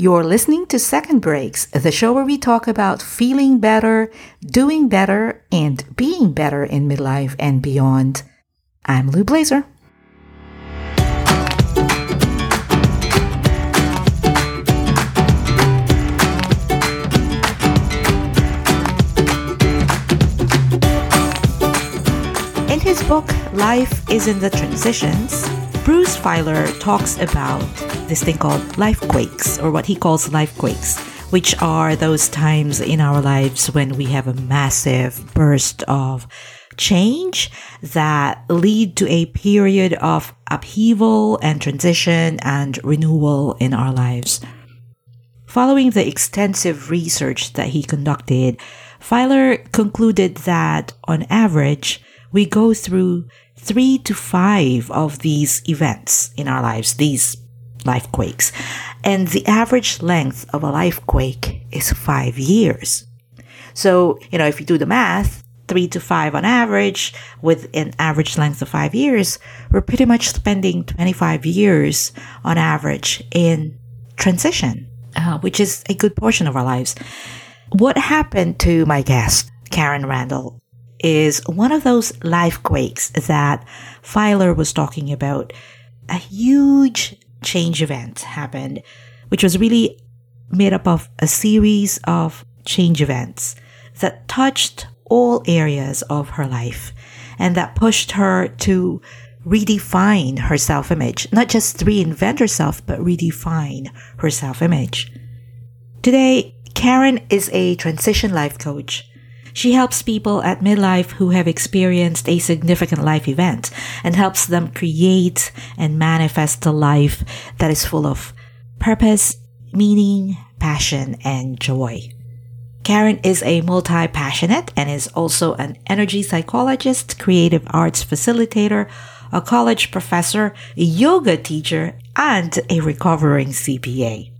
You're listening to Second Breaks, the show where we talk about feeling better, doing better, and being better in midlife and beyond. I'm Lou Blaser. In his book, Life is in the Transitions, Bruce Feiler talks about this thing called life quakes, or what he calls life quakes, which are those times in our lives when we have a massive burst of change that lead to a period of upheaval and transition and renewal in our lives. Following the extensive research that he conducted, Feiler concluded that on average, we go through three to five of these events in our lives, these life quakes. And the average length of a life quake is five years. So, you know, if you do the math, three to five on average, with an average length of five years, we're pretty much spending 25 years on average in transition, uh, which is a good portion of our lives. What happened to my guest, Karen Randall, is one of those life quakes that Feiler was talking about. A huge change event happened, which was really made up of a series of change events that touched all areas of her life and that pushed her to redefine her self image, not just reinvent herself, but redefine her self image. Today, Karen is a transition life coach she helps people at midlife who have experienced a significant life event and helps them create and manifest a life that is full of purpose, meaning, passion, and joy. Karen is a multi passionate and is also an energy psychologist, creative arts facilitator, a college professor, a yoga teacher, and a recovering CPA.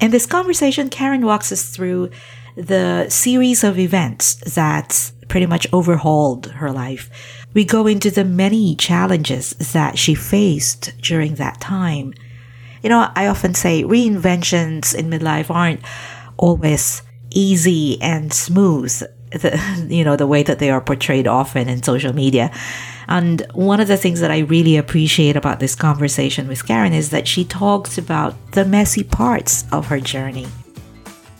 In this conversation, Karen walks us through the series of events that pretty much overhauled her life. We go into the many challenges that she faced during that time. You know, I often say reinventions in midlife aren't always easy and smooth. The, you know, the way that they are portrayed often in social media. And one of the things that I really appreciate about this conversation with Karen is that she talks about the messy parts of her journey.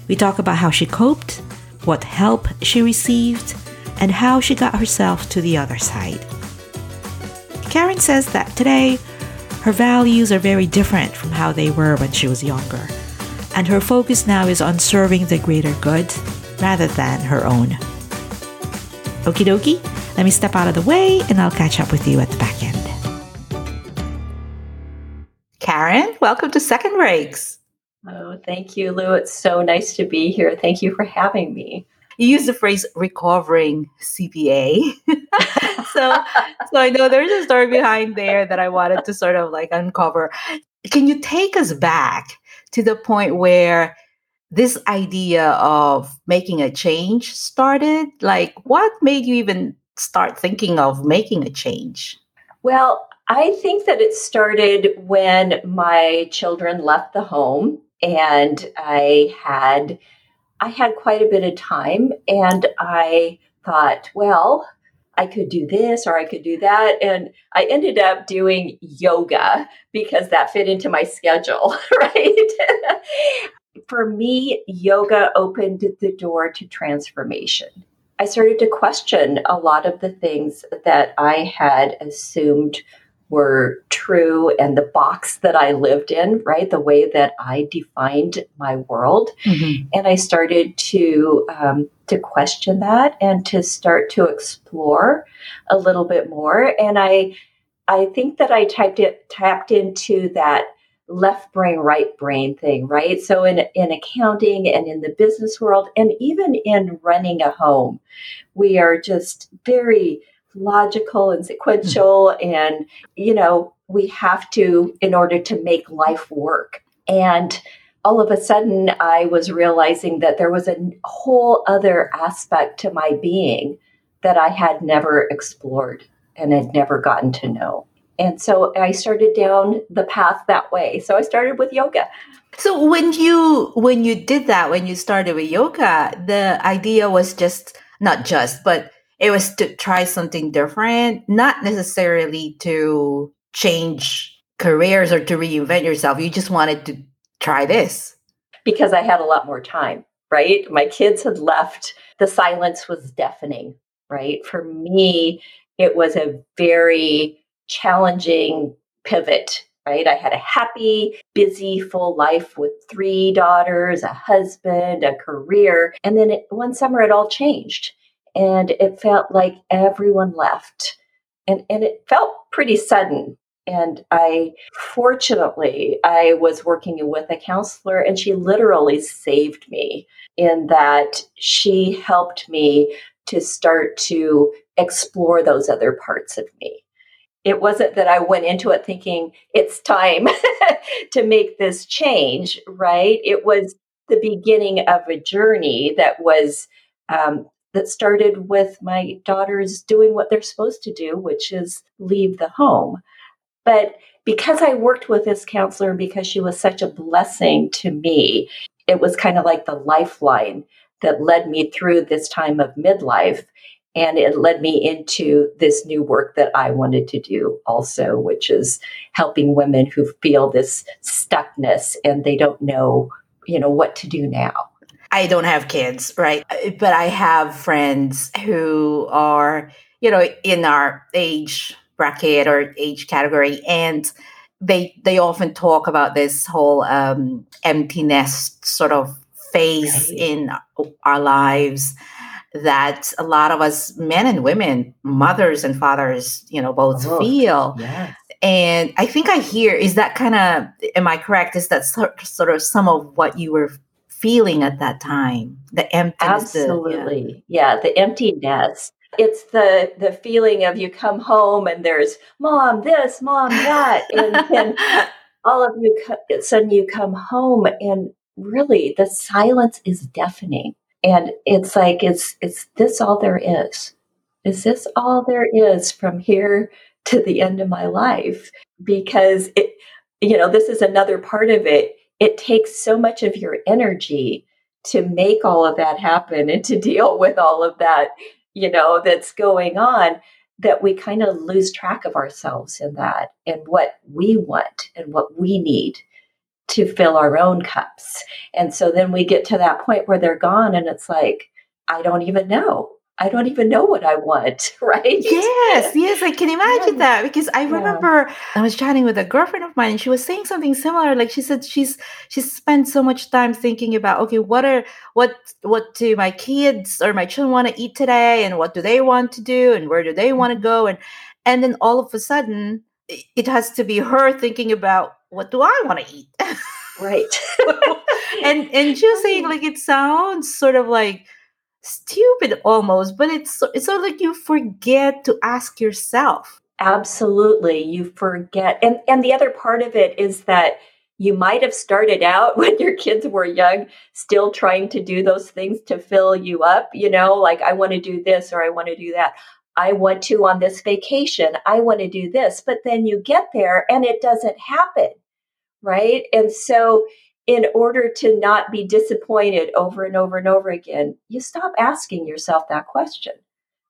We talk about how she coped, what help she received, and how she got herself to the other side. Karen says that today, her values are very different from how they were when she was younger, and her focus now is on serving the greater good rather than her own. Okie dokie, let me step out of the way and I'll catch up with you at the back end. Karen, welcome to Second Breaks. Oh, thank you, Lou. It's so nice to be here. Thank you for having me. You use the phrase recovering CPA. so so I know there's a story behind there that I wanted to sort of like uncover. Can you take us back to the point where this idea of making a change started? Like what made you even start thinking of making a change? Well, I think that it started when my children left the home and I had I had quite a bit of time and I thought, well, I could do this or I could do that. And I ended up doing yoga because that fit into my schedule, right? For me, yoga opened the door to transformation. I started to question a lot of the things that I had assumed were true and the box that I lived in, right? The way that I defined my world. Mm-hmm. And I started to, um, to question that and to start to explore a little bit more. And I, I think that I typed it, tapped into that left brain, right brain thing, right? So in, in accounting and in the business world and even in running a home, we are just very logical and sequential mm-hmm. and you know we have to in order to make life work and all of a sudden i was realizing that there was a whole other aspect to my being that i had never explored and had never gotten to know And so I started down the path that way. So I started with yoga. So when you when you did that, when you started with yoga, the idea was just not just, but it was to try something different, not necessarily to change careers or to reinvent yourself. You just wanted to try this. Because I had a lot more time, right? My kids had left. The silence was deafening, right? For me, it was a very challenging pivot right? I had a happy, busy, full life with three daughters, a husband, a career. And then it, one summer it all changed and it felt like everyone left. And, and it felt pretty sudden. And I, fortunately, I was working with a counselor and she literally saved me in that she helped me to start to explore those other parts of me it wasn't that I went into it thinking it's time to make this change, right? It was the beginning of a journey that was um, that started with my daughters doing what they're supposed to do, which is leave the home. But because I worked with this counselor because she was such a blessing to me, it was kind of like the lifeline that led me through this time of midlife. And it led me into this new work that I wanted to do also, which is helping women who feel this stuckness and they don't know, you know, what to do now. I don't have kids, right? But I have friends who are, you know, in our age bracket or age category and they they often talk about this whole um, empty nest sort of phase right. in our lives that a lot of us men and women mothers and fathers you know both oh, feel yes. and i think i hear is that kind of am i correct is that sort, sort of some of what you were feeling at that time the emptiness absolutely yeah. yeah the emptiness. It's the the feeling of you come home and there's mom this mom that and then all of you suddenly you come home and really the silence is deafening. And it's like it's it's this all there is. Is this all there is from here to the end of my life? Because it you know this is another part of it it takes so much of your energy to make all of that happen and to deal with all of that you know that's going on that we kind of lose track of ourselves in that and what we want and what we need to fill our own cups. And so then we get to that point where they're gone and it's like, I don't even know. I don't even know what I want, right? Yes, yes, I can imagine yeah. that because I remember yeah. I was chatting with a girlfriend of mine and she was saying something similar. Like she said she's she spent so much time thinking about, okay, what are what what do my kids or my children want to eat today and what do they want to do and where do they want to go and and then all of a sudden it has to be her thinking about what do I want to eat? right. and and just saying like it sounds sort of like stupid almost, but it's it's sort of like you forget to ask yourself. Absolutely, you forget. And and the other part of it is that you might have started out when your kids were young still trying to do those things to fill you up, you know, like I want to do this or I want to do that. I want to on this vacation. I want to do this. But then you get there and it doesn't happen right? And so, in order to not be disappointed over and over and over again, you stop asking yourself that question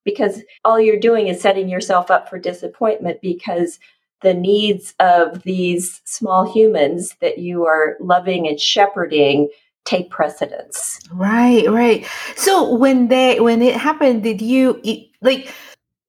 because all you're doing is setting yourself up for disappointment because the needs of these small humans that you are loving and shepherding take precedence. Right, right. So when they when it happened, did you like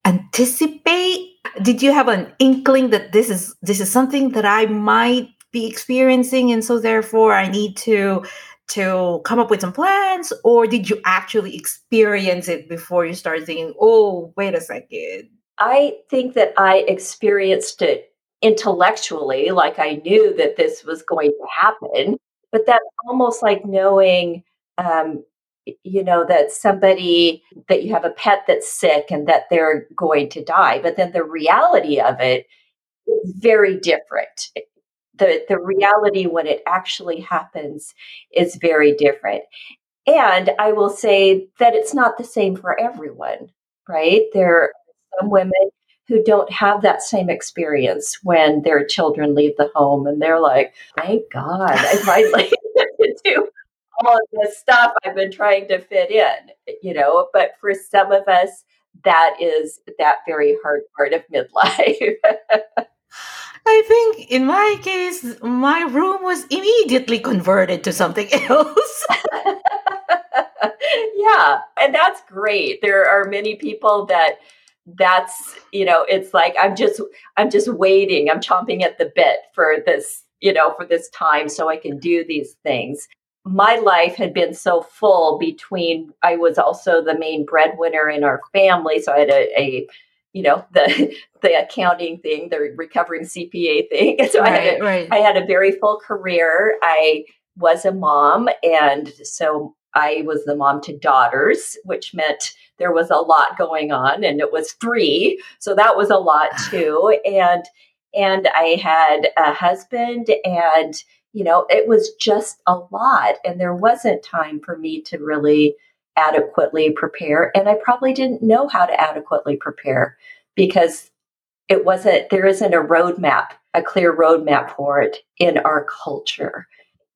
anticipate? Did you have an inkling that this is this is something that I might be experiencing and so therefore i need to to come up with some plans or did you actually experience it before you started thinking oh wait a second. I think that i experienced it intellectually like i knew that this was going to happen but that's almost like knowing um, you know that somebody that you have a pet that's sick and that they're going to die but then the reality of it is very different the the reality when it actually happens is very different and i will say that it's not the same for everyone right there are some women who don't have that same experience when their children leave the home and they're like, thank God I finally do all of this stuff I've been trying to fit in, you know. But for some of us, that is that very hard part of midlife. I think in my case, my room was immediately converted to something else. yeah, and that's great. There are many people that that's, you know, it's like I'm just I'm just waiting. I'm chomping at the bit for this, you know, for this time so I can do these things. My life had been so full between I was also the main breadwinner in our family, so I had a, a you know the the accounting thing the recovering cpa thing. So right, I, had a, right. I had a very full career. I was a mom and so i was the mom to daughters which meant there was a lot going on and it was three. So that was a lot too. And and i had a husband and you know it was just a lot and there wasn't time for me to really adequately prepare. And I probably didn't know how to adequately prepare because it wasn't, there isn't a roadmap, a clear roadmap for it in our culture.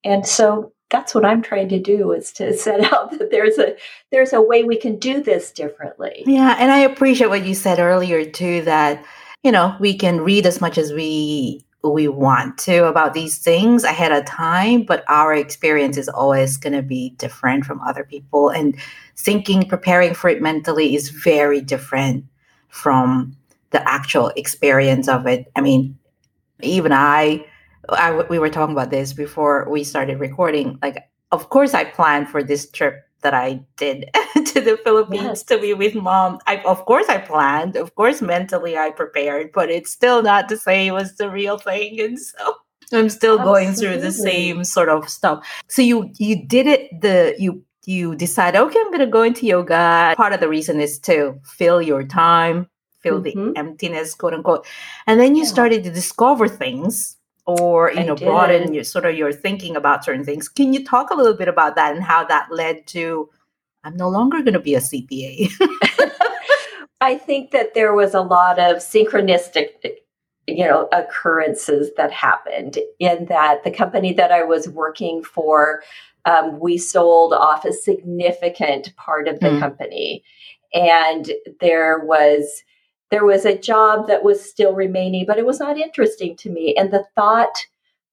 And so that's what I'm trying to do is to set out that there's a there's a way we can do this differently. Yeah, and I appreciate what you said earlier too that you know, we can read as much as we we want to about these things ahead of time, but our experience is always going to be different from other people. And thinking, preparing for it mentally is very different from the actual experience of it. I mean, even I, I we were talking about this before we started recording. Like, of course, I planned for this trip that I did to the Philippines yes. to be with mom. I, of course, I planned. Of course, mentally I prepared, but it's still not the same as the real thing, and so I'm still Absolutely. going through the same sort of stuff. So you you did it. The you you decide, okay, I'm going to go into yoga. Part of the reason is to fill your time, fill mm-hmm. the emptiness, quote unquote, and then you yeah. started to discover things or you I know did. broaden your sort of your thinking about certain things can you talk a little bit about that and how that led to i'm no longer going to be a cpa i think that there was a lot of synchronistic you know occurrences that happened in that the company that i was working for um, we sold off a significant part of the mm. company and there was there was a job that was still remaining, but it was not interesting to me. And the thought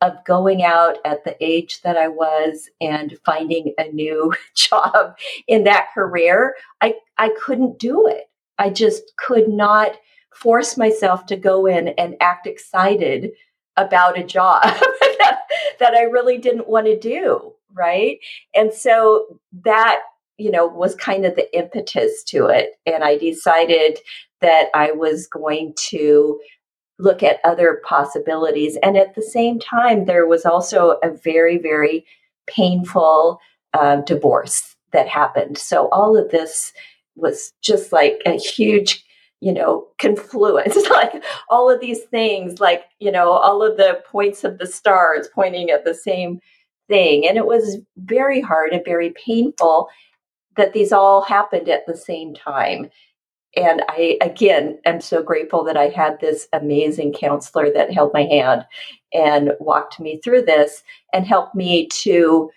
of going out at the age that I was and finding a new job in that career, I, I couldn't do it. I just could not force myself to go in and act excited about a job that, that I really didn't want to do. Right. And so that you know was kind of the impetus to it and i decided that I was going to look at other possibilities. And at the same time, there was also a very, very painful uh, divorce that happened. So all of this was just like a huge you know confluence like all of these things like you know all of the points of the stars pointing at the same thing and it was very hard and very painful that these all happened at the same time and I, again, am so grateful that I had this amazing counselor that held my hand and walked me through this and helped me to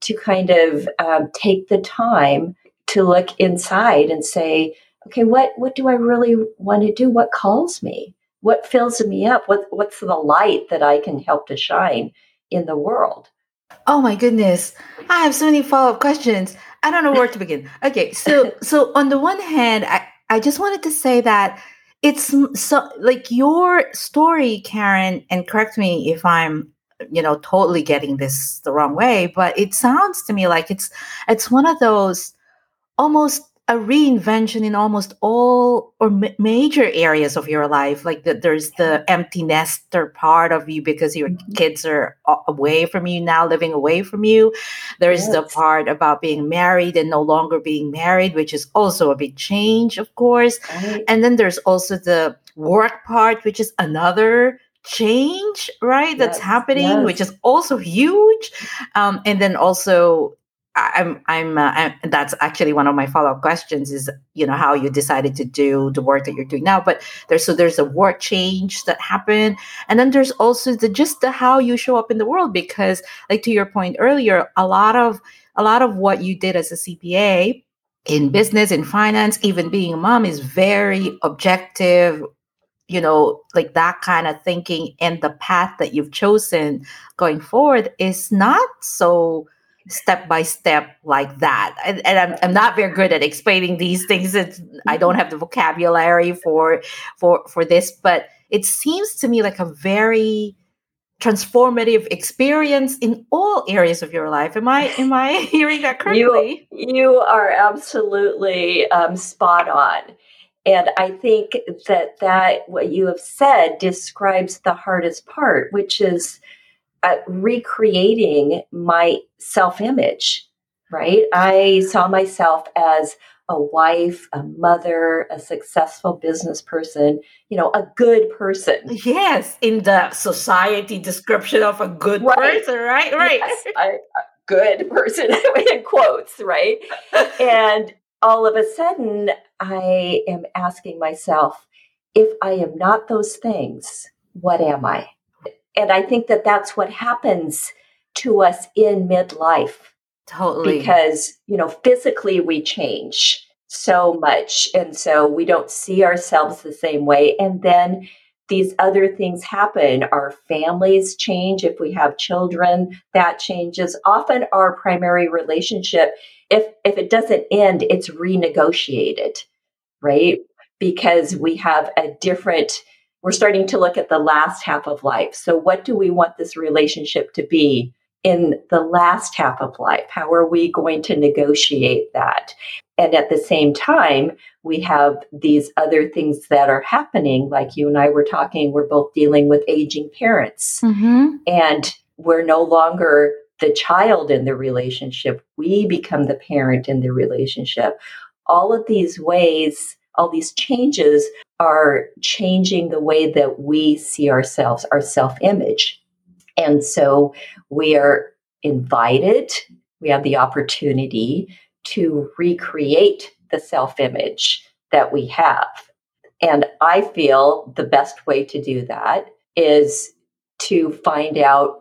to kind of um, take the time to look inside and say, okay, what what do I really want to do? What calls me? What fills me up? What what's the light that I can help to shine in the world? Oh my goodness. I have so many follow-up questions. I don't know where to begin. Okay, so so on the one hand, I, I just wanted to say that it's so like your story, Karen, and correct me if I'm you know totally getting this the wrong way but it sounds to me like it's it's one of those almost a reinvention in almost all or ma- major areas of your life like the, there's the empty nester part of you because your mm-hmm. kids are away from you now living away from you there's yes. the part about being married and no longer being married which is also a big change of course right. and then there's also the work part which is another change right yes. that's happening yes. which is also huge um, and then also I'm, I'm, uh, I'm, that's actually one of my follow up questions is, you know, how you decided to do the work that you're doing now. But there's, so there's a work change that happened. And then there's also the, just the how you show up in the world, because like to your point earlier, a lot of, a lot of what you did as a CPA in business, in finance, even being a mom is very objective, you know, like that kind of thinking and the path that you've chosen going forward is not so step by step like that. And, and, I'm, I'm not very good at explaining these things. It's, I don't have the vocabulary for for for this, but it seems to me like a very transformative experience in all areas of your life. Am I am I hearing that correctly? You, you are absolutely um, spot on. And I think that that what you have said describes the hardest part, which is uh, recreating my self image, right? I saw myself as a wife, a mother, a successful business person, you know, a good person. Yes, in the society description of a good right. person, right? Right. Yes, a good person in quotes, right? and all of a sudden, I am asking myself, if I am not those things, what am I? And I think that that's what happens to us in midlife. Totally. Because, you know, physically we change so much. And so we don't see ourselves the same way. And then these other things happen. Our families change. If we have children, that changes. Often our primary relationship, if, if it doesn't end, it's renegotiated, right? Because we have a different we're starting to look at the last half of life. So, what do we want this relationship to be in the last half of life? How are we going to negotiate that? And at the same time, we have these other things that are happening, like you and I were talking, we're both dealing with aging parents. Mm-hmm. And we're no longer the child in the relationship, we become the parent in the relationship. All of these ways, all these changes are changing the way that we see ourselves, our self image. And so we are invited, we have the opportunity to recreate the self image that we have. And I feel the best way to do that is to find out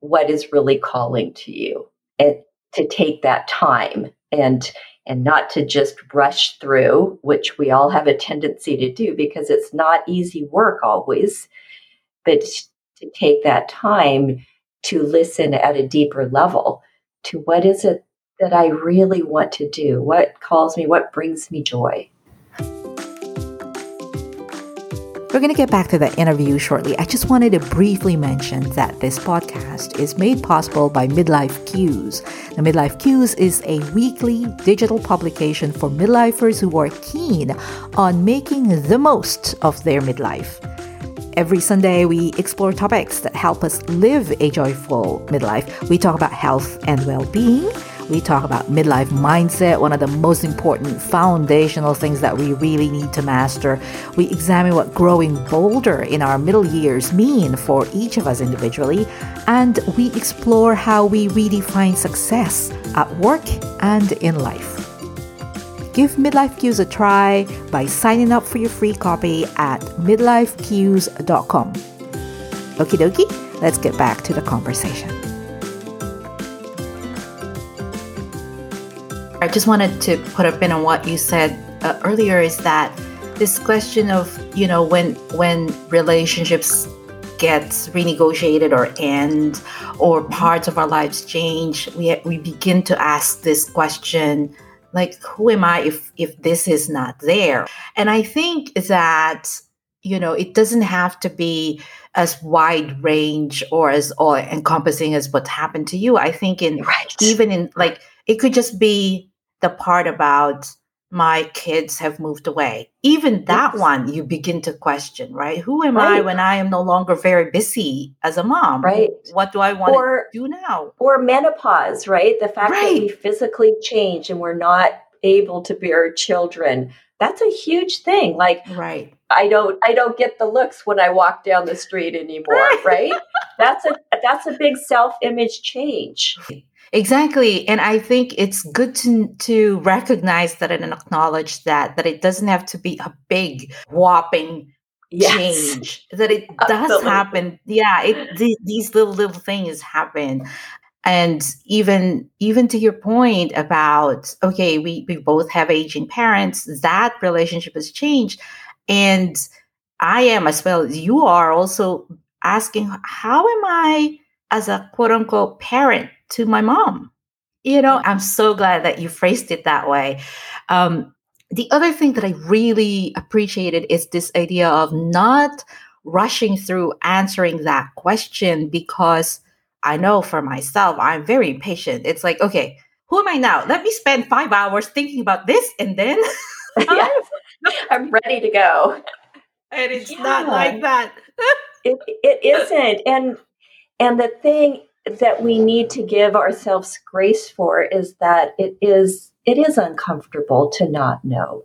what is really calling to you and to take that time and and not to just rush through, which we all have a tendency to do because it's not easy work always, but to take that time to listen at a deeper level to what is it that I really want to do? What calls me? What brings me joy? We're going to get back to the interview shortly. I just wanted to briefly mention that this podcast is made possible by Midlife Cues. The Midlife Cues is a weekly digital publication for midlifers who are keen on making the most of their midlife. Every Sunday, we explore topics that help us live a joyful midlife. We talk about health and well being we talk about midlife mindset, one of the most important foundational things that we really need to master. We examine what growing bolder in our middle years mean for each of us individually, and we explore how we redefine success at work and in life. Give Midlife Cues a try by signing up for your free copy at midlifecues.com. Okie dokie, let's get back to the conversation. I just wanted to put a pin on what you said uh, earlier is that this question of, you know, when when relationships get renegotiated or end or parts of our lives change, we we begin to ask this question like who am I if if this is not there? And I think that you know, it doesn't have to be as wide range or as all encompassing as what happened to you. I think in right. even in like it could just be the part about my kids have moved away. Even that yes. one you begin to question, right? Who am right. I when I am no longer very busy as a mom? Right. What do I want or, to do now? Or menopause, right? The fact right. that we physically change and we're not able to bear children. That's a huge thing. Like right. I don't I don't get the looks when I walk down the street anymore, right? that's a that's a big self-image change. Exactly. And I think it's good to to recognize that and acknowledge that that it doesn't have to be a big whopping yes. change. That it does Absolutely. happen. Yeah, it th- these little little things happen. And even even to your point about okay, we, we both have aging parents, that relationship has changed. And I am as well as you are also asking, how am I as a quote unquote parent to my mom? You know, I'm so glad that you phrased it that way. Um, the other thing that I really appreciated is this idea of not rushing through answering that question because I know for myself, I'm very impatient. It's like, okay, who am I now? Let me spend five hours thinking about this and then yes, I'm ready to go. And it's yeah. not like that. it, it isn't. And and the thing that we need to give ourselves grace for is that it is it is uncomfortable to not know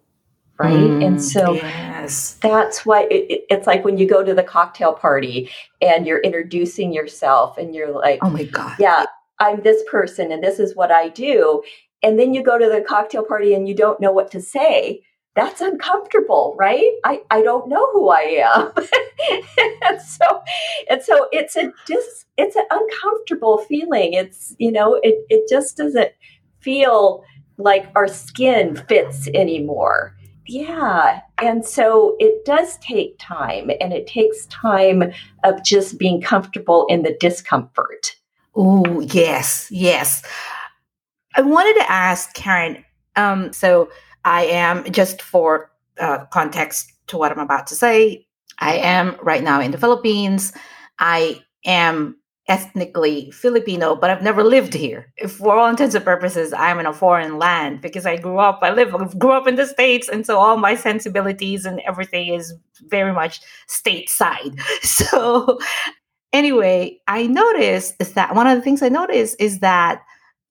right? Mm, and so yes. that's why it, it's like when you go to the cocktail party and you're introducing yourself and you're like oh my god. Yeah i'm this person and this is what i do. And then you go to the cocktail party and you don't know what to say that's uncomfortable, right? I, I don't know who I am. and so and so it's a dis, it's an uncomfortable feeling. It's you know, it, it just doesn't feel like our skin fits anymore. Yeah. And so it does take time and it takes time of just being comfortable in the discomfort. Oh, yes, yes. I wanted to ask Karen, um, so I am, just for uh, context to what I'm about to say, I am right now in the Philippines. I am ethnically Filipino, but I've never lived here. For all intents and purposes, I'm in a foreign land because I grew up, I live, grew up in the States. And so all my sensibilities and everything is very much stateside. So anyway, I noticed that one of the things I noticed is that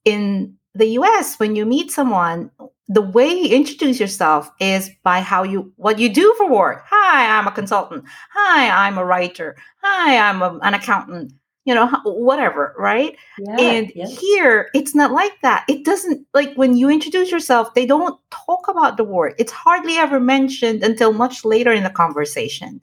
in the US, when you meet someone, the way you introduce yourself is by how you what you do for work. Hi, I'm a consultant. Hi, I'm a writer. Hi, I'm a, an accountant. You know, whatever, right? Yeah, and yeah. here, it's not like that. It doesn't like when you introduce yourself, they don't talk about the work. It's hardly ever mentioned until much later in the conversation.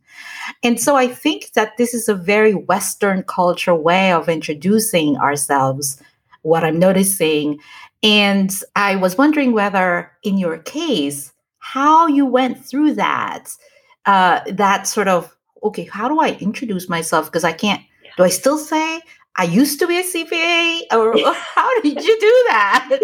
And so I think that this is a very Western culture way of introducing ourselves what I'm noticing. And I was wondering whether, in your case, how you went through that, uh, that sort of, okay, how do I introduce myself? Because I can't, do I still say I used to be a CPA, or how did you do that?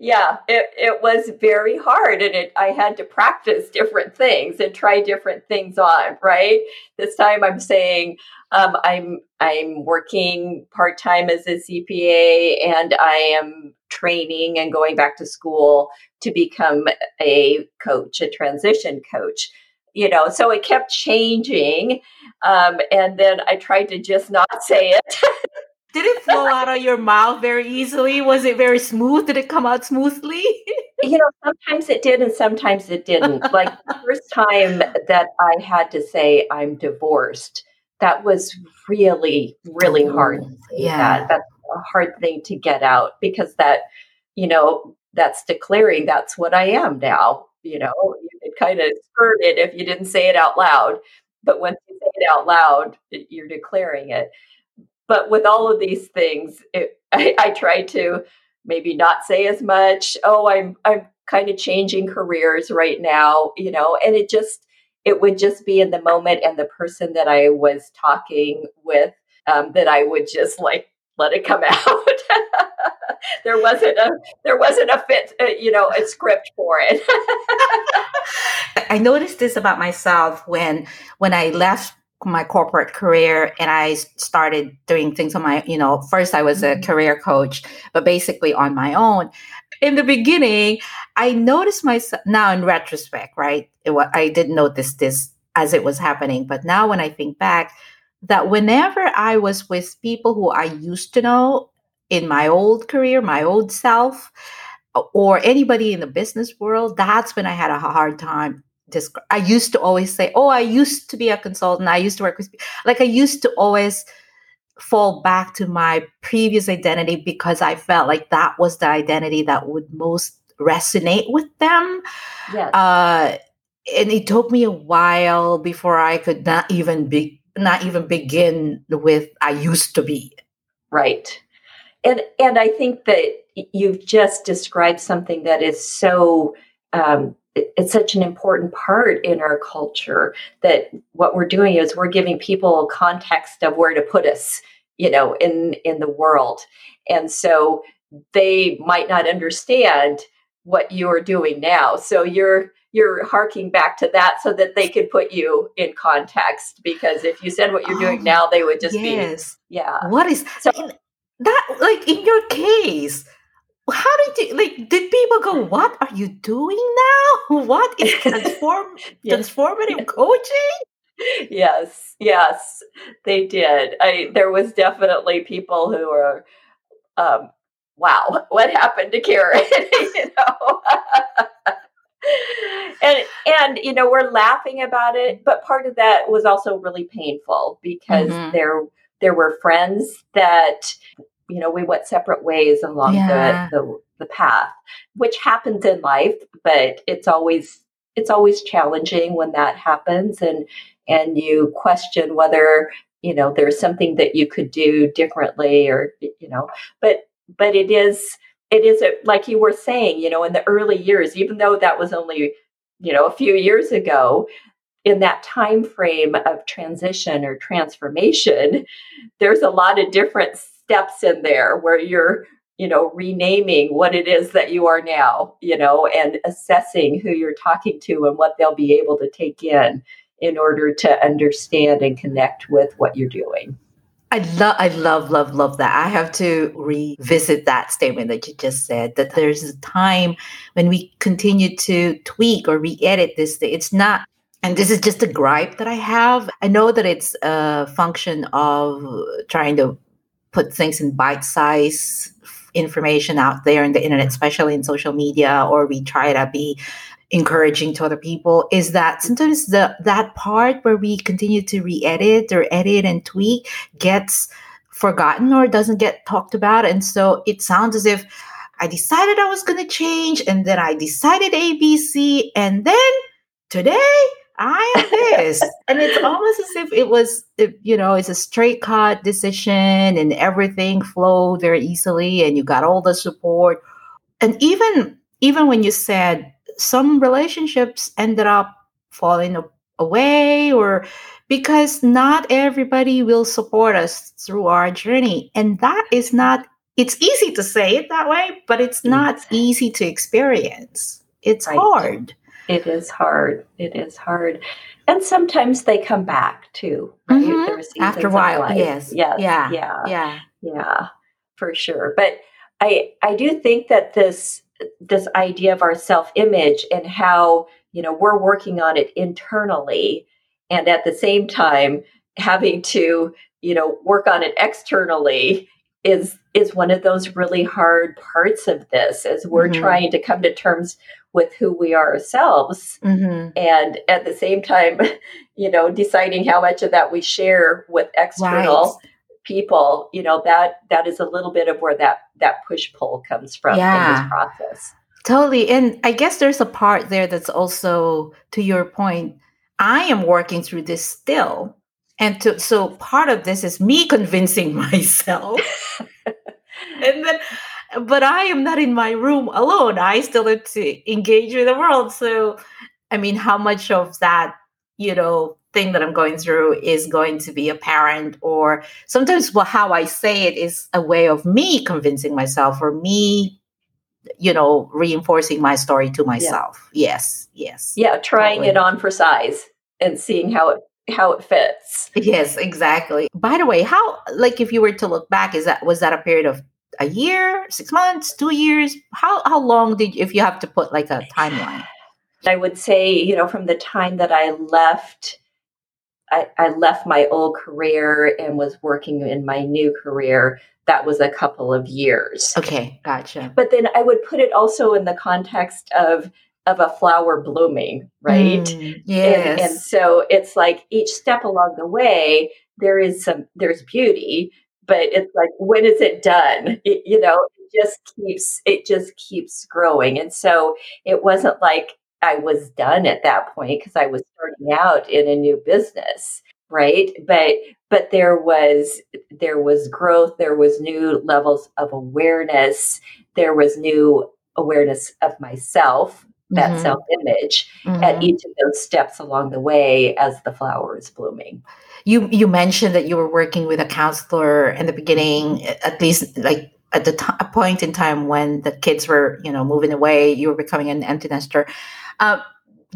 yeah, it, it was very hard, and it, I had to practice different things and try different things on. Right, this time I'm saying um, I'm I'm working part time as a CPA, and I am training and going back to school to become a coach, a transition coach. You know, so it kept changing, um, and then I tried to just not say it. Did it flow out of your mouth very easily? Was it very smooth? Did it come out smoothly? you know, sometimes it did and sometimes it didn't. Like the first time that I had to say I'm divorced, that was really, really hard. Yeah. That. That's a hard thing to get out because that, you know, that's declaring that's what I am now. You know, you could kind of skirt it if you didn't say it out loud. But once you say it out loud, you're declaring it. But with all of these things, it, I, I try to maybe not say as much. Oh, I'm I'm kind of changing careers right now, you know, and it just it would just be in the moment and the person that I was talking with um, that I would just like let it come out. there wasn't a there wasn't a fit, uh, you know, a script for it. I noticed this about myself when when I left my corporate career and I started doing things on my, you know, first I was a mm-hmm. career coach, but basically on my own. In the beginning, I noticed myself now in retrospect, right? It, I didn't notice this as it was happening, but now when I think back, that whenever I was with people who I used to know in my old career, my old self, or anybody in the business world, that's when I had a hard time. I used to always say, "Oh, I used to be a consultant. I used to work with like I used to always fall back to my previous identity because I felt like that was the identity that would most resonate with them. Yes. Uh, and it took me a while before I could not even be not even begin with I used to be. Right. And and I think that you've just described something that is so um, it's such an important part in our culture that what we're doing is we're giving people context of where to put us you know in in the world and so they might not understand what you're doing now so you're you're harking back to that so that they could put you in context because if you said what you're doing oh, now they would just yes. be yeah. What is so that like in your case how did you like did people go what are you doing now? What is transform transformative coaching? Yes yes they did. I there was definitely people who were um wow what happened to karen? You know and you know we're laughing about it but part of that was also really painful because mm-hmm. there there were friends that you know we went separate ways along yeah. the, the the path which happens in life but it's always it's always challenging when that happens and and you question whether you know there's something that you could do differently or you know but but it is it is a, like you were saying you know in the early years even though that was only you know a few years ago in that time frame of transition or transformation there's a lot of different steps in there where you're you know renaming what it is that you are now you know and assessing who you're talking to and what they'll be able to take in in order to understand and connect with what you're doing I love, I love, love, love that. I have to revisit that statement that you just said that there's a time when we continue to tweak or re-edit this. It's not, and this is just a gripe that I have. I know that it's a function of trying to put things in bite-size information out there in the internet, especially in social media, or we try to be encouraging to other people is that sometimes the that part where we continue to re-edit or edit and tweak gets forgotten or doesn't get talked about and so it sounds as if i decided i was going to change and then i decided abc and then today I am this. and it's almost as if it was, you know, it's a straight cut decision and everything flowed very easily and you got all the support. And even even when you said some relationships ended up falling away or because not everybody will support us through our journey. And that is not, it's easy to say it that way, but it's not easy to experience. It's right. hard. It is hard. It is hard. And sometimes they come back too, right? Mm-hmm. After a while, yes. Yes. Yeah. Yeah. Yeah. Yeah. For sure. But I I do think that this this idea of our self-image and how, you know, we're working on it internally and at the same time having to, you know, work on it externally is is one of those really hard parts of this as we're mm-hmm. trying to come to terms with who we are ourselves mm-hmm. and at the same time you know deciding how much of that we share with external right. People you know that that is a little bit of where that that push pull comes from yeah. in this process totally and i guess there's a part there that's also to your point i am working through this still and to, so part of this is me convincing myself and then but I am not in my room alone. I still have to engage with the world. So, I mean, how much of that, you know, thing that I'm going through is going to be apparent, or sometimes well, how I say it is a way of me convincing myself or me, you know, reinforcing my story to myself. Yeah. Yes, yes. Yeah, trying totally. it on for size and seeing how it how it fits. Yes, exactly. By the way, how like if you were to look back, is that was that a period of a year, six months, two years? How how long did if you have to put like a timeline? I would say, you know, from the time that I left, I, I left my old career and was working in my new career. That was a couple of years. Okay, gotcha. But then I would put it also in the context of of a flower blooming, right? Mm, yes. And, and so it's like each step along the way, there is some there's beauty, but it's like when is it done? It, you know, it just keeps it just keeps growing, and so it wasn't like I was done at that point because I was starting out in a new business, right? But but there was there was growth, there was new levels of awareness, there was new awareness of myself, that mm-hmm. self image mm-hmm. at each of those steps along the way as the flower is blooming. You you mentioned that you were working with a counselor in the beginning, at least like at the t- point in time when the kids were you know moving away, you were becoming an empty nester. Uh,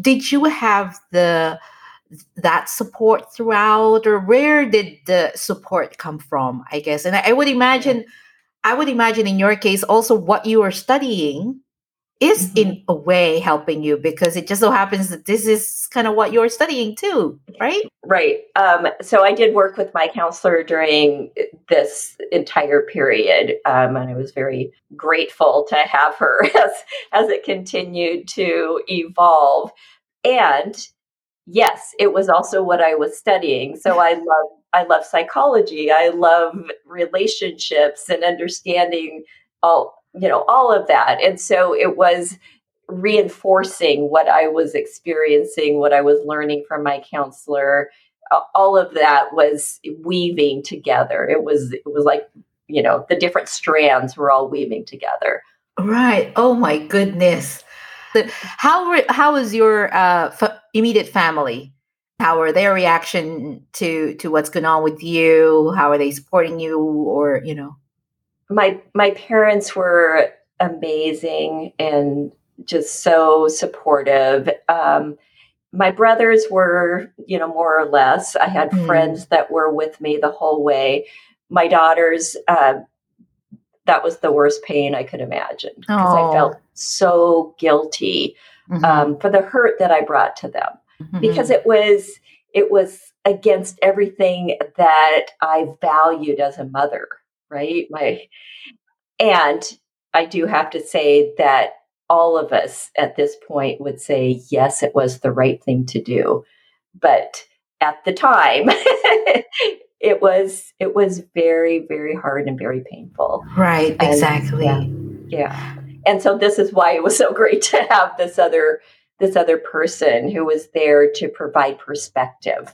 did you have the that support throughout, or where did the support come from? I guess, and I, I would imagine. I would imagine in your case also what you were studying is mm-hmm. in a way helping you because it just so happens that this is kind of what you're studying too, right? Right. Um, so I did work with my counselor during this entire period, um, and I was very grateful to have her as as it continued to evolve. And yes, it was also what I was studying. So I love I love psychology. I love relationships and understanding all you know, all of that. And so it was reinforcing what I was experiencing, what I was learning from my counselor. All of that was weaving together. It was it was like, you know, the different strands were all weaving together. Right. Oh my goodness. How how was your uh, f- immediate family? How are their reaction to to what's going on with you? How are they supporting you or, you know? My my parents were amazing and just so supportive. Um, my brothers were, you know, more or less. I had mm. friends that were with me the whole way. My daughters, uh, that was the worst pain I could imagine because I felt so guilty mm-hmm. um, for the hurt that I brought to them mm-hmm. because it was it was against everything that I valued as a mother right? My and I do have to say that all of us at this point would say yes, it was the right thing to do. But at the time, it was it was very very hard and very painful. Right, and, exactly. Yeah, yeah. And so this is why it was so great to have this other this other person who was there to provide perspective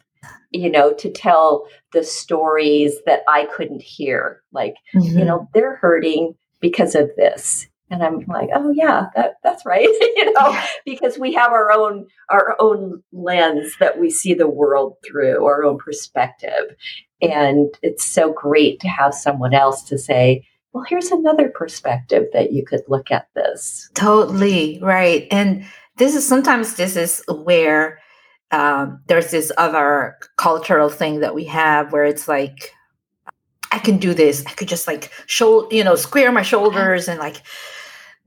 you know, to tell the stories that I couldn't hear. Like, mm-hmm. you know, they're hurting because of this. And I'm like, oh yeah, that, that's right. you know, yeah. because we have our own our own lens that we see the world through, our own perspective. And it's so great to have someone else to say, well, here's another perspective that you could look at this. Totally. Right. And this is sometimes this is where um, there's this other cultural thing that we have where it's like I can do this. I could just like show, you know, square my shoulders and like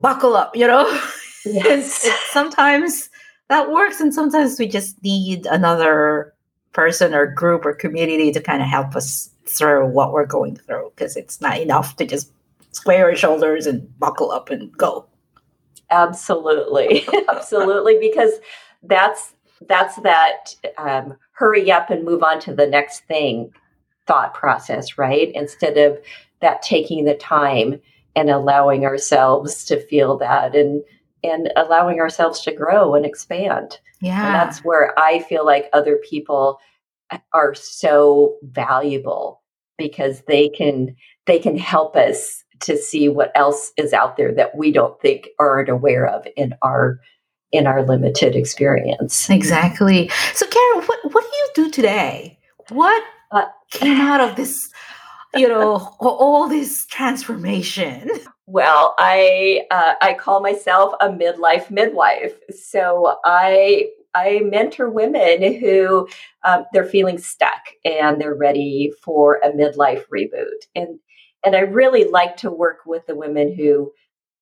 buckle up, you know. Yes. sometimes that works, and sometimes we just need another person or group or community to kind of help us through what we're going through because it's not enough to just square our shoulders and buckle up and go. Absolutely, absolutely, because that's that's that um, hurry up and move on to the next thing thought process, right? Instead of that taking the time and allowing ourselves to feel that and and allowing ourselves to grow and expand. Yeah. And that's where I feel like other people are so valuable because they can they can help us to see what else is out there that we don't think aren't aware of in our in our limited experience. Exactly. So, Karen, what, what do you do today? What uh, came out of this, you know, all this transformation? Well, I uh, I call myself a midlife midwife. So I I mentor women who um, they're feeling stuck and they're ready for a midlife reboot. And and I really like to work with the women who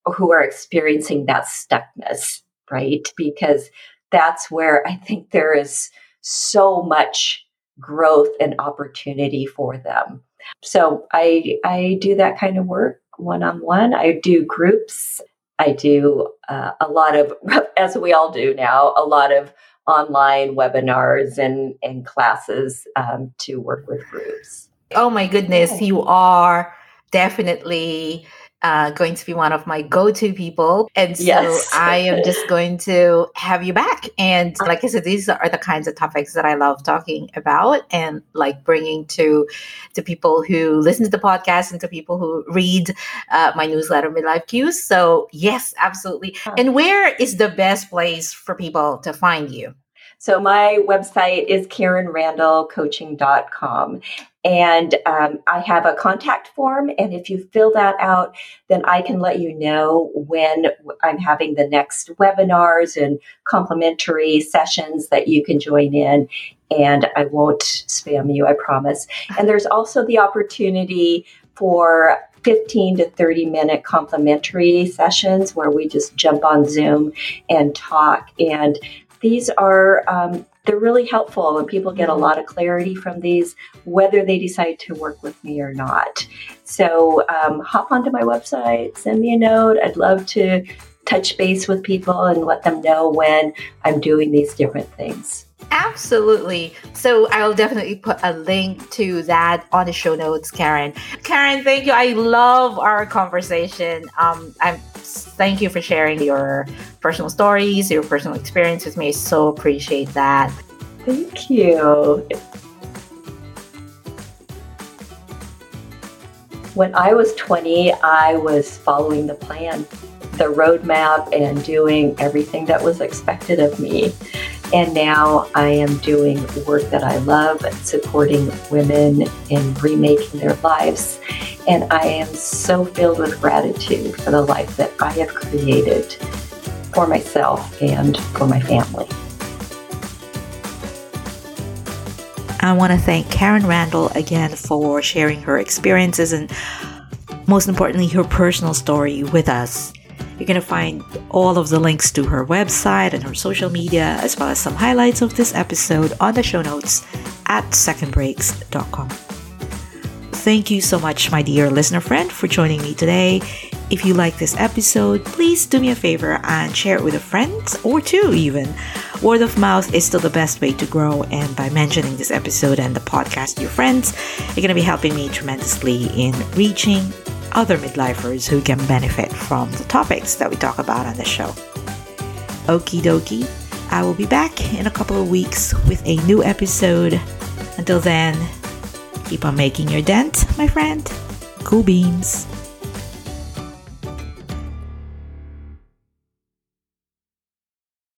who are experiencing that stuckness right? Because that's where I think there is so much growth and opportunity for them. So I I do that kind of work one on one. I do groups. I do uh, a lot of, as we all do now, a lot of online webinars and and classes um, to work with groups. Oh my goodness, you are definitely uh, going to be one of my go-to people. And so yes. i am just going to have you back. And like i said these are the kinds of topics that i love talking about and like bringing to to people who listen to the podcast and to people who read uh, my newsletter midlife cues. So yes absolutely. And where is the best place for people to find you? So my website is KarenRandallCoaching.com. And um, I have a contact form. And if you fill that out, then I can let you know when I'm having the next webinars and complimentary sessions that you can join in. And I won't spam you, I promise. And there's also the opportunity for 15 to 30 minute complimentary sessions where we just jump on Zoom and talk. And these are um, they're really helpful and people get a lot of clarity from these whether they decide to work with me or not. So um, hop onto my website send me a note. I'd love to touch base with people and let them know when i'm doing these different things Absolutely. So I'll definitely put a link to that on the show notes, Karen. Karen, thank you. I love our conversation. Um, I'm thank you for sharing your personal stories, your personal experience with me. I so appreciate that. Thank you. When I was 20, I was following the plan, the roadmap, and doing everything that was expected of me. And now I am doing work that I love, supporting women in remaking their lives. And I am so filled with gratitude for the life that I have created for myself and for my family. I want to thank Karen Randall again for sharing her experiences and, most importantly, her personal story with us. You're going to find all of the links to her website and her social media, as well as some highlights of this episode on the show notes at secondbreaks.com. Thank you so much, my dear listener friend, for joining me today. If you like this episode, please do me a favor and share it with a friend or two, even. Word of mouth is still the best way to grow, and by mentioning this episode and the podcast to your friends, you're going to be helping me tremendously in reaching other midlifers who can benefit from the topics that we talk about on the show. Okie dokie, I will be back in a couple of weeks with a new episode. Until then, keep on making your dent, my friend. Cool beans.